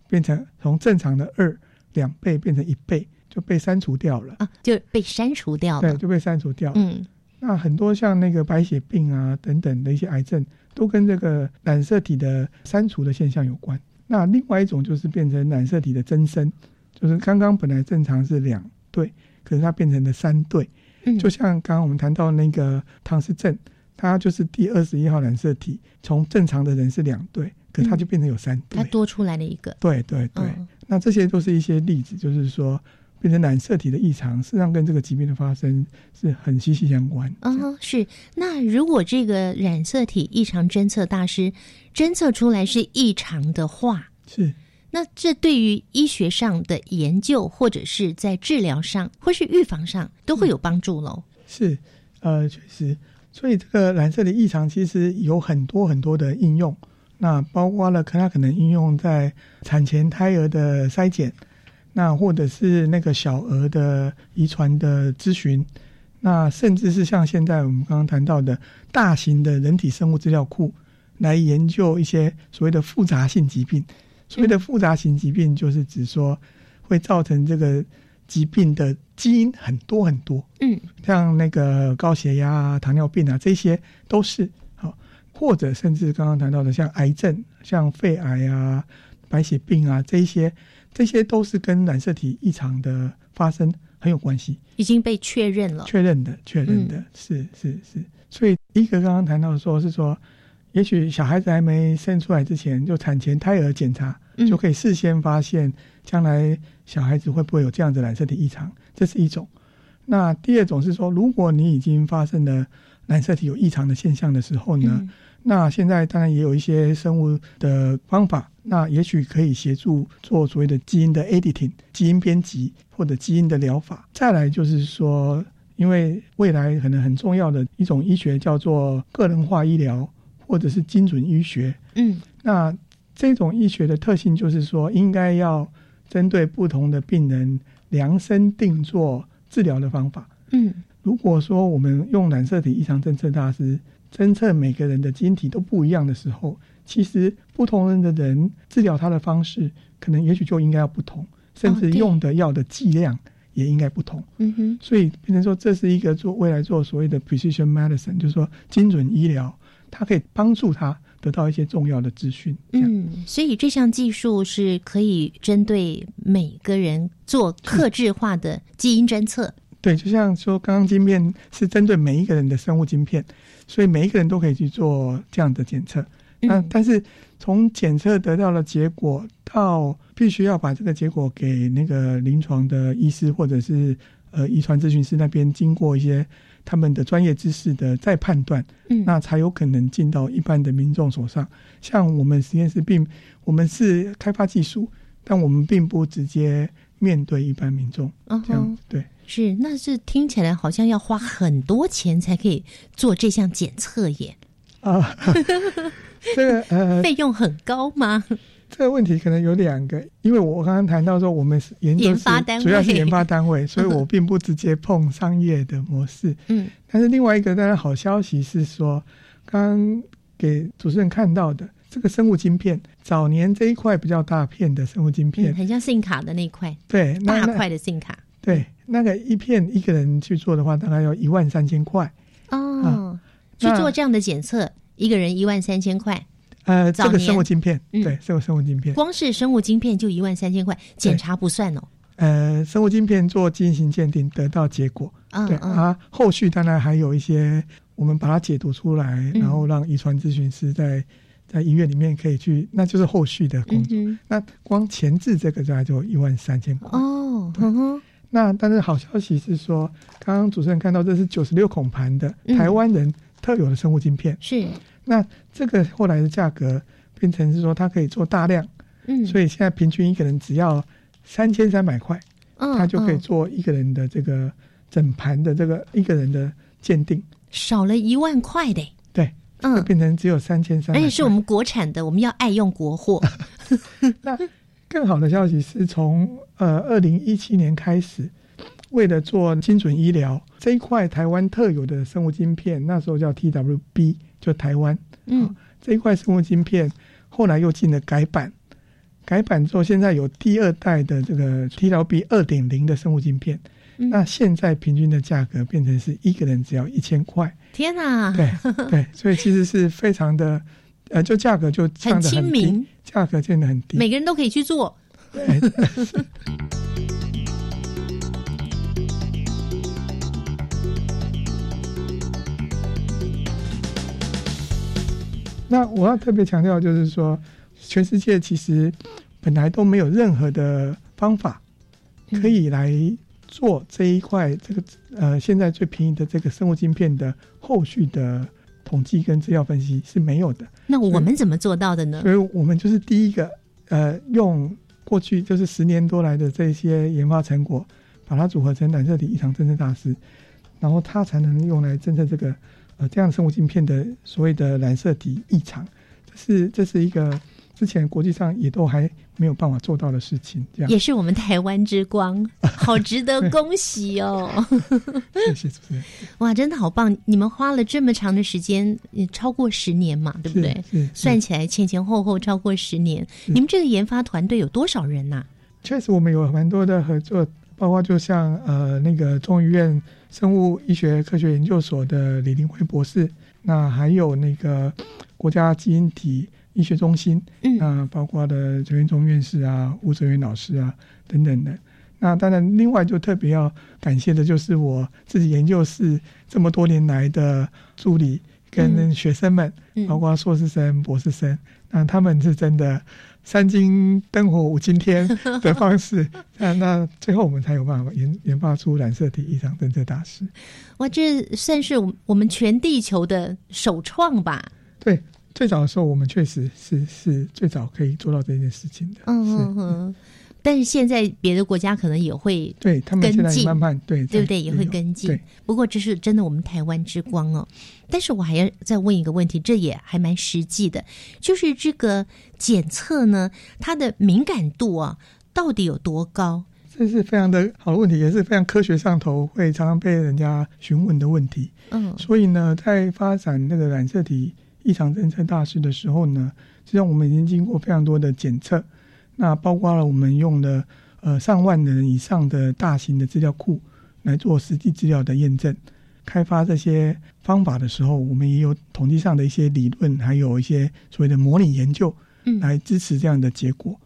变成从正常的二两倍变成一倍。就被删除掉了啊，就被删除掉了。对，就被删除掉。嗯，那很多像那个白血病啊等等的一些癌症，都跟这个染色体的删除的现象有关。那另外一种就是变成染色体的增生，就是刚刚本来正常是两对，可是它变成了三对。嗯就像刚刚我们谈到那个唐氏症，它就是第二十一号染色体，从正常的人是两对，可它就变成有三对。它多出来了一个。对对对，嗯那这些都是一些例子，就是说变成染色体的异常，实际上跟这个疾病的发生是很息息相关。哦，是。那如果这个染色体异常侦测大师侦测出来是异常的话，是那这对于医学上的研究，或者是在治疗上，或是预防上，都会有帮助喽。是，呃，确实，所以这个染色的异常其实有很多很多的应用，那包括了可它可能应用在产前胎儿的筛检，那或者是那个小儿的遗传的咨询，那甚至是像现在我们刚刚谈到的大型的人体生物资料库，来研究一些所谓的复杂性疾病。所谓的复杂型疾病，就是指说会造成这个疾病的基因很多很多，嗯，像那个高血压啊、糖尿病啊，这些都是好，或者甚至刚刚谈到的像癌症、像肺癌啊、白血病啊这些，这些都是跟染色体异常的发生很有关系，已经被确认了。确认的，确认的，嗯是是是。所以一个刚刚谈到说是说，也许小孩子还没生出来之前，就产前胎儿检查，嗯就可以事先发现将来小孩子会不会有这样子染色体异常，这是一种。那第二种是说，如果你已经发生了染色体有异常的现象的时候呢，嗯那现在当然也有一些生物的方法，那也许可以协助做所谓的基因的 editing 基因编辑或者基因的疗法。再来就是说，因为未来可能很重要的一种医学叫做个人化医疗或者是精准医学。嗯，那这种医学的特性就是说，应该要针对不同的病人量身定做治疗的方法。嗯，如果说我们用染色体异常侦测大师侦测每个人的基因体都不一样的时候，其实不同人的人治疗他的方式，可能也许就应该要不同，甚至用的药的剂量也应该不同。嗯哼，所以变成说，这是一个做未来做所谓的 precision medicine，就是说精准医疗，它可以帮助他得到一些重要的资讯。嗯，所以这项技术是可以针对每个人做克制化的基因侦测。对，就像说刚刚晶片是针对每一个人的生物晶片，所以每一个人都可以去做这样的检测。那但是从检测得到的结果到必须要把这个结果给那个临床的医师或者是呃遗传咨询师那边经过一些他们的专业知识的再判断，嗯那才有可能进到一般的民众手上。像我们实验室并我们是开发技术，但我们并不直接面对一般民众，嗯这样哼对。是，那是听起来好像要花很多钱才可以做这项检测耶，啊，*laughs* 这个呃，*laughs* 费用很高吗？这个问题可能有两个，因为我刚刚谈到说我们是研究研发单位主要是研发单位，*laughs* 所以我并不直接碰商业的模式。嗯，但是另外一个当然好消息是说，刚刚给主持人看到的这个生物晶片，早年这一块比较大片的生物晶片，嗯，很像信卡的那一块，对，大块的信卡。对那个一片一个人去做的话，大概要一万三千块。哦，去做这样的检测，一个人一万三千块，呃，这个生物晶片，嗯。对，这个生物晶片，光是生物晶片就一万三千块，检查不算哦。呃，生物晶片做基因型鉴定得到结果，对啊，后续当然还有一些，我们把它解读出来，嗯。然后让遗传咨询师在在医院里面可以去，那就是后续的工作。嗯那光前置这个大概就一万三千块。哦，那但是好消息是说，刚刚主持人看到这是九十六孔盘的嗯。台湾人特有的生物晶片，是，那这个后来的价格变成是说它可以做大量，嗯，所以现在平均一个人只要三千三百块。嗯他就可以嗯。做一个人的这个整盘的这个一个人的鉴定，少了一万块的，对，嗯。变成只有三千三，而且是我们国产的，我们要爱用国货。*laughs* 那更好的消息是从呃二零一七年开始，为了做精准医疗这一块台湾特有的生物晶片，那时候叫 TWB，就台湾，嗯，这一块生物晶片后来又进了改版，改版之后现在有第二代的这个 TWB 二点零的生物晶片。嗯那现在平均的价格变成是一个人只要一千块，天哪，对对，所以其实是非常的，呃，就价格就降得很亲民，价格降得很低。每个人都可以去做。*laughs* 那我要特别强调，就是说，全世界其实本来都没有任何的方法可以来做这一块这个呃现在最便宜的这个生物晶片的后续的统计跟资料分析是没有的。那我们怎么做到的呢？所以我们就是第一个呃，用过去就是十年多来的这些研发成果，把它组合成染色体异常侦测大师，然后它才能用来侦测这个。呃，这样生物镜片的所谓的染色体异常，这是这是一个之前国际上也都还没有办法做到的事情。这样也是我们台湾之光，好值得 *laughs* 恭喜哦！*laughs* 谢谢主持人。哇，真的好棒！你们花了这么长的时间，超过十年嘛，对不对？算起来前前后后超过十年。你们这个研发团队有多少人呐？确实，我们有蛮多的合作，包括就像呃那个中医院。生物医学科学研究所的李林辉博士，那还有那个国家基因体医学中心，嗯，那包括的陈元忠院士啊、吴泽元老师啊等等的。那当然，另外就特别要感谢的就是我自己研究室这么多年来的助理跟学生们，包括硕士生、博士生，那他们是真的。三金灯火五金天 *laughs* 的方式，那那最后我们才有办法研研发出染色体异常侦测大师。哇，这算是我们全地球的首创吧？对，最早的时候我们确实是是最早可以做到这件事情的。嗯嗯嗯。但是现在别的国家可能也会对他们现在慢慢对对不对也会跟进。不过这是真的我们台湾之光哦。但是我还要再问一个问题，这也还蛮实际的，就是这个检测呢，它的敏感度啊，到底有多高？这是非常的好的问题，也是非常科学上头会常常被人家询问的问题。嗯，所以呢，在发展那个染色体异常侦测大师的时候呢，实际上我们已经经过非常多的检测。那包括了我们用的呃上万人以上的大型的资料库来做实际资料的验证，开发这些方法的时候，我们也有统计上的一些理论，还有一些所谓的模拟研究，嗯，来支持这样的结果。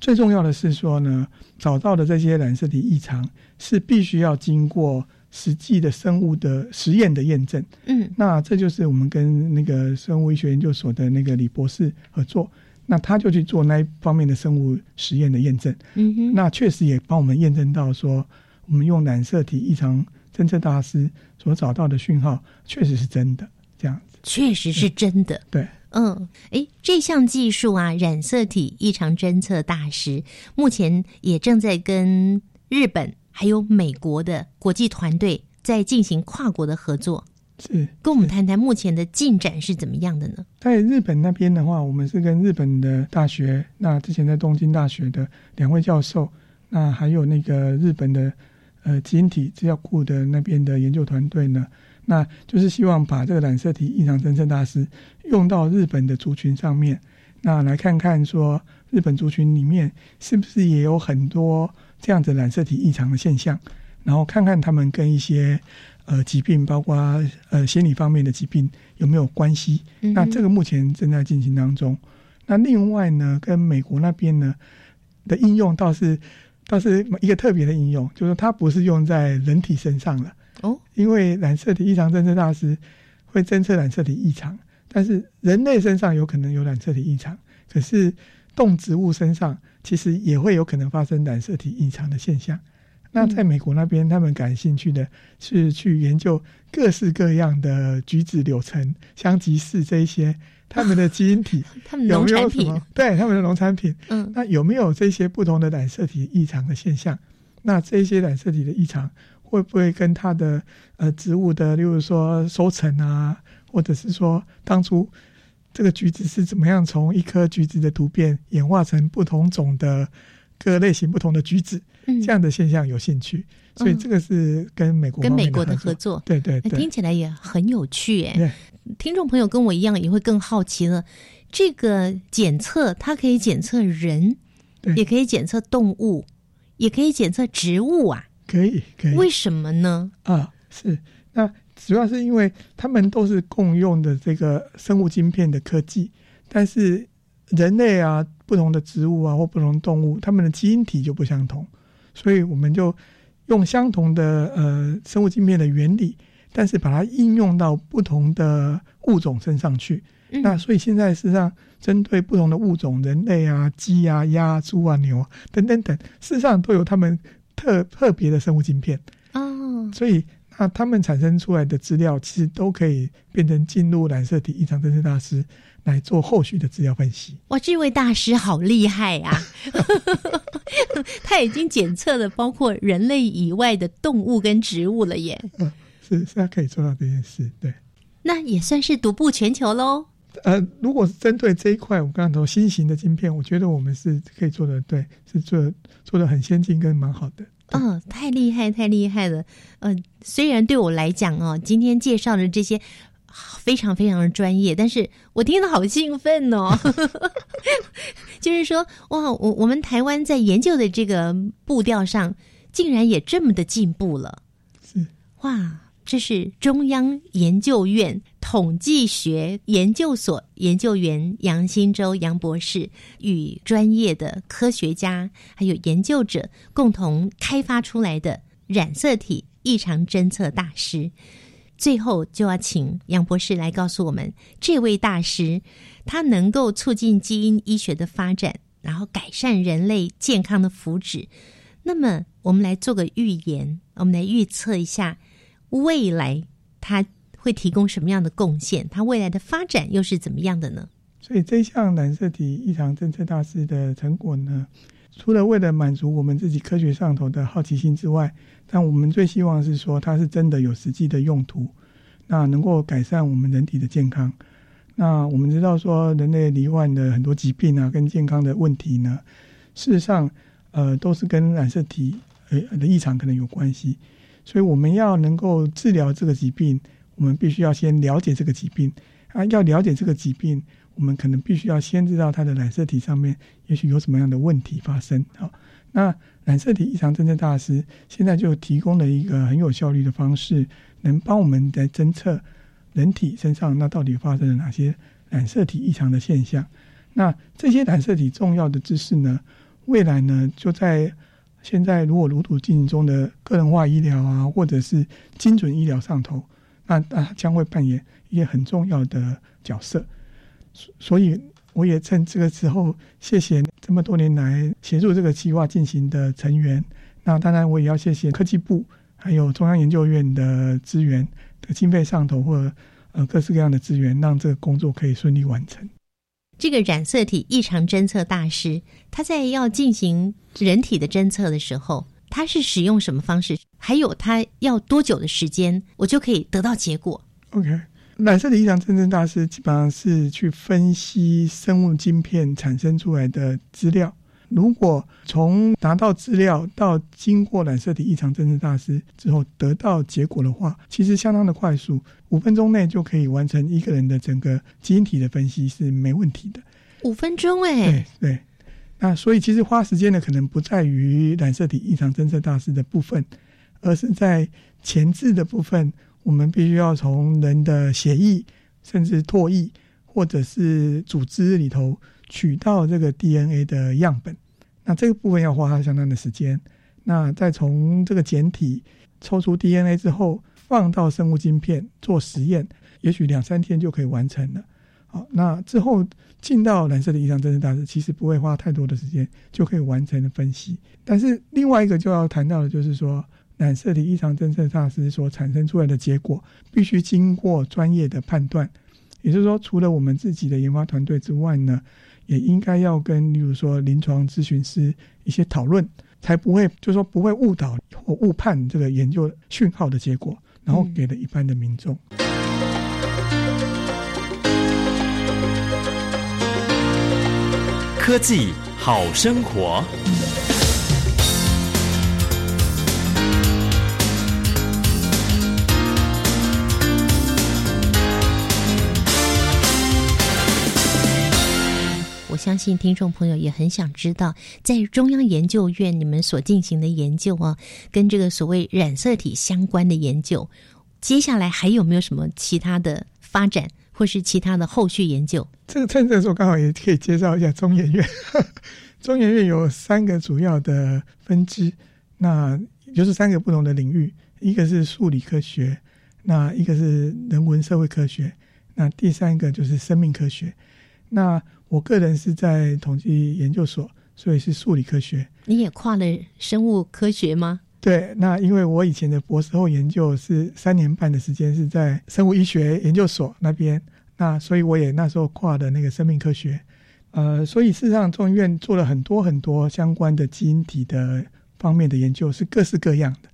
最重要的是说呢，找到的这些染色体异常是必须要经过实际的生物的实验的验证，嗯，那这就是我们跟那个生物医学研究所的那个李博士合作。那他就去做那一方面的生物实验的验证，嗯哼，那确实也帮我们验证到说，我们用染色体异常侦测大师所找到的讯号确实是真的，这样子，确实是真的，对，嗯，哎，这项技术啊，染色体异常侦测大师目前也正在跟日本还有美国的国际团队在进行跨国的合作。是，跟我们谈谈目前的进展是怎么样的呢？在日本那边的话，我们是跟日本的大学，那之前在东京大学的两位教授，那还有那个日本的呃基因体资料库的那边的研究团队呢，那就是希望把这个染色体异常侦测大师用到日本的族群上面，那来看看说日本族群里面是不是也有很多这样子染色体异常的现象，然后看看他们跟一些。呃，疾病包括呃心理方面的疾病有没有关系？那这个目前正在进行当中。那另外呢，跟美国那边呢的应用倒是倒是一个特别的应用，就是它不是用在人体身上了哦。因为染色体异常侦测大师会侦测染色体异常，但是人类身上有可能有染色体异常，可是动植物身上其实也会有可能发生染色体异常的现象。那在美国那边，他们感兴趣的是去研究各式各样的橘子、柳橙、香吉士这一些 *laughs* 他们的基因体，*laughs* 他们有没有什么？对，他们的农产品。嗯，那有没有这些不同的染色体异常的现象？那这些染色体的异常会不会跟它的呃植物的，例如说收成啊，或者是说当初这个橘子是怎么样从一颗橘子的突变演化成不同种的？各类型不同的橘子，这样的现象有兴趣，所以这个是跟美国跟美国的合作，对对对，听起来也很有趣哎。听众朋友跟我一样也会更好奇了，这个检测它可以检测人，也可以检测动物，也可以检测植物啊，可以可以。为什么呢？啊，是。那主要是因为他们都是共用的这个生物晶片的科技，但是人类啊。不同的植物啊，或不同动物，它们的基因体就不相同，所以我们就用相同的呃生物镜片的原理，但是把它应用到不同的物种身上去。那所以现在事实上针对不同的物种，人类啊、鸡啊、鸭、猪啊、牛等等等，事实上都有他们特特别的生物晶片哦。所以那他们产生出来的资料，其实都可以变成进入染色体异常侦测大师来做后续的资料分析。哇，这位大师好厉害呀！*laughs* 他已经检测了包括人类以外的动物跟植物了耶。嗯，是是他可以做到这件事，对。那也算是独步全球喽。呃，如果是针对这一块，我刚刚说新型的晶片，我觉得我们是可以做的，对，是做做的很先进跟蛮好的。嗯，太厉害，太厉害了。呃，虽然对我来讲哦，今天介绍的这些非常非常的专业，但是我听得好兴奋哦。*laughs* 就是说，哇，我我们台湾在研究的这个步调上，竟然也这么的进步了。嗯哇。这是中央研究院统计学研究所研究员杨新洲杨博士与专业的科学家还有研究者共同开发出来的染色体异常侦测大师。最后就要请杨博士来告诉我们，这位大师他能够促进基因医学的发展，然后改善人类健康的福祉。那么，我们来做个预言，我们来预测一下。未来他会提供什么样的贡献？他未来的发展又是怎么样的呢？所以这项染色体异常侦测大师的成果呢，除了为了满足我们自己科学上头的好奇心之外，但我们最希望是说它是真的有实际的用途，那能够改善我们人体的健康。那我们知道说人类罹患的很多疾病啊，跟健康的问题呢，事实上呃都是跟染色体呃的异常可能有关系。所以我们要能够治疗这个疾病，我们必须要先了解这个疾病啊。要了解这个疾病，我们可能必须要先知道它的染色体上面也许有什么样的问题发生。好，那染色体异常侦测大师现在就提供了一个很有效率的方式，能帮我们来侦测人体身上那到底发生了哪些染色体异常的现象。那这些染色体重要的知识呢，未来呢就在。现在，如果如土进行中的个人化医疗啊，或者是精准医疗上头，那那将会扮演一些很重要的角色。所以，我也趁这个时候，谢谢这么多年来协助这个计划进行的成员。那当然，我也要谢谢科技部，还有中央研究院的资源的经费上头，或呃各式各样的资源，让这个工作可以顺利完成。这个染色体异常侦测大师，他在要进行人体的侦测的时候，他是使用什么方式？还有他要多久的时间，我就可以得到结果？OK，染色体异常侦测大师基本上是去分析生物晶片产生出来的资料。如果从拿到资料到经过染色体异常侦测大师之后得到结果的话，其实相当的快速，五分钟内就可以完成一个人的整个基因体的分析是没问题的。五分钟哎，对对，那所以其实花时间的可能不在于染色体异常侦测大师的部分，而是在前置的部分，我们必须要从人的血液甚至唾液或者是组织里头。取到这个 DNA 的样本，那这个部分要花相当的时间。那再从这个简体抽出 DNA 之后，放到生物晶片做实验，也许两三天就可以完成了。好，那之后进到蓝色的异常侦测大师，其实不会花太多的时间就可以完成的分析。但是另外一个就要谈到的就是说，染色体异常侦测大师所产生出来的结果，必须经过专业的判断。也就是说，除了我们自己的研发团队之外呢？也应该要跟，例如说临床咨询师一些讨论，才不会就是说不会误导或误判这个研究讯号的结果，然后给了一般的民众。科技好生活。相信听众朋友也很想知道，在中央研究院你们所进行的研究啊，跟这个所谓染色体相关的研究，接下来还有没有什么其他的发展，或是其他的后续研究？这个趁这时候刚好也可以介绍一下中研院。中研院有三个主要的分支，那就是三个不同的领域，一个是数理科学，那一个是人文社会科学，那第三个就是生命科学。那我个人是在统计研究所，所以是数理科学。你也跨了生物科学吗？对，那因为我以前的博士后研究是三年半的时间是在生物医学研究所那边，那所以我也那时候跨的那个生命科学。呃，所以事实上中医院做了很多很多相关的基因体的方面的研究，是各式各样的。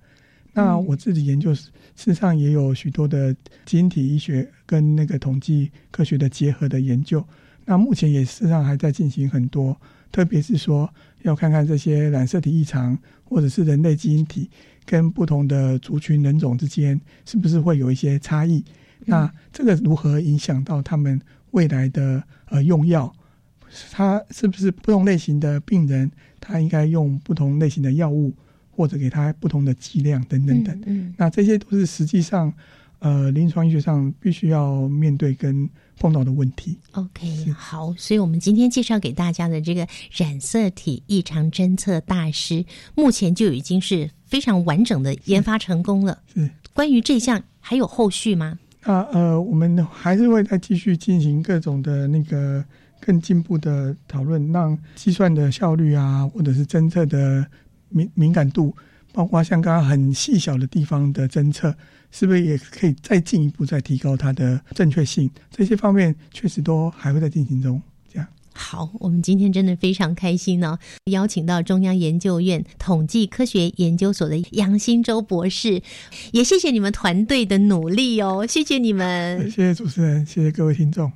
那我自己研究事实上也有许多的基因体医学跟那个统计科学的结合的研究。那目前也事实上还在进行很多，特别是说要看看这些染色体异常或者是人类基因体跟不同的族群人种之间是不是会有一些差异？那这个如何影响到他们未来的呃用药？他是不是不同类型的病人，他应该用不同类型的药物，或者给他不同的剂量等等等？嗯，那这些都是实际上。呃，临床医学上必须要面对跟碰到的问题。OK，好，所以我们今天介绍给大家的这个染色体异常侦测大师，目前就已经是非常完整的研发成功了。是，关于这项还有后续吗？啊，呃，我们还是会再继续进行各种的那个更进步的讨论，让计算的效率啊，或者是侦测的敏敏感度，包括像刚刚很细小的地方的侦测。是不是也可以再进一步再提高它的正确性？这些方面确实都还会在进行中。这样好，我们今天真的非常开心呢，邀请到中央研究院统计科学研究所的杨新洲博士，也谢谢你们团队的努力哦，谢谢你们，谢谢主持人，谢谢各位听众。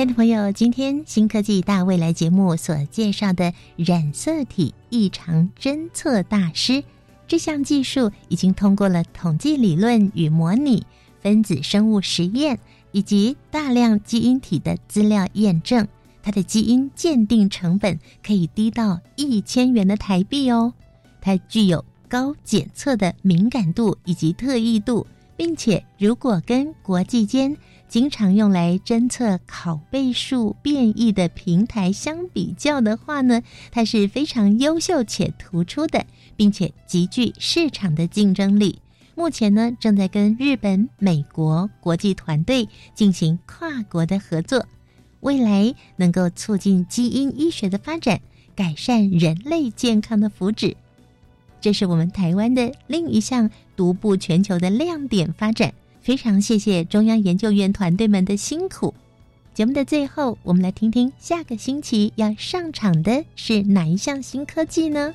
亲爱的朋友，今天新科技大未来节目所介绍的染色体异常侦测大师这项技术，已经通过了统计理论与模拟、分子生物实验以及大量基因体的资料验证。它的基因鉴定成本可以低到一千元的台币哦。它具有高检测的敏感度以及特异度，并且如果跟国际间经常用来侦测拷贝数变异的平台相比较的话呢，它是非常优秀且突出的，并且极具市场的竞争力。目前呢，正在跟日本、美国国际团队进行跨国的合作，未来能够促进基因医学的发展，改善人类健康的福祉。这是我们台湾的另一项独步全球的亮点发展。非常谢谢中央研究院团队们的辛苦。节目的最后，我们来听听下个星期要上场的是哪一项新科技呢？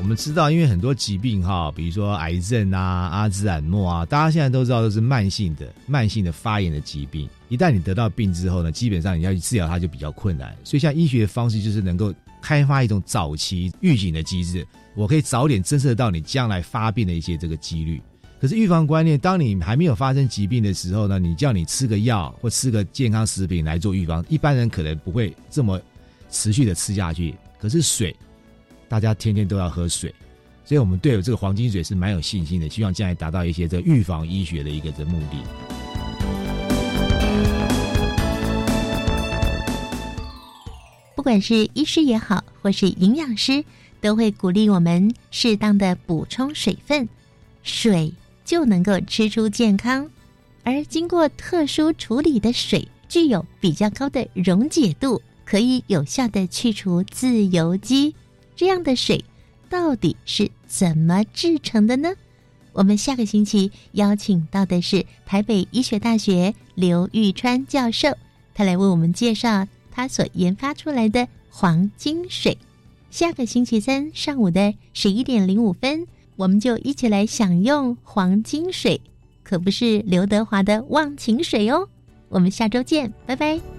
我们知道，因为很多疾病哈，比如说癌症啊、阿兹海默啊，大家现在都知道都是慢性的、慢性的发炎的疾病。一旦你得到病之后呢，基本上你要去治疗它就比较困难。所以，像医学的方式就是能够开发一种早期预警的机制，我可以早点侦测到你将来发病的一些这个几率。可是预防观念，当你还没有发生疾病的时候呢，你叫你吃个药或吃个健康食品来做预防，一般人可能不会这么持续的吃下去。可是水，大家天天都要喝水，所以我们对这个黄金水是蛮有信心的，希望将来达到一些这预防医学的一个的目的。不管是医师也好，或是营养师，都会鼓励我们适当的补充水分，水就能够吃出健康。而经过特殊处理的水，具有比较高的溶解度，可以有效的去除自由基。这样的水到底是怎么制成的呢？我们下个星期邀请到的是台北医学大学刘玉川教授，他来为我们介绍。他所研发出来的黄金水，下个星期三上午的十一点零五分，我们就一起来享用黄金水，可不是刘德华的忘情水哦。我们下周见，拜拜。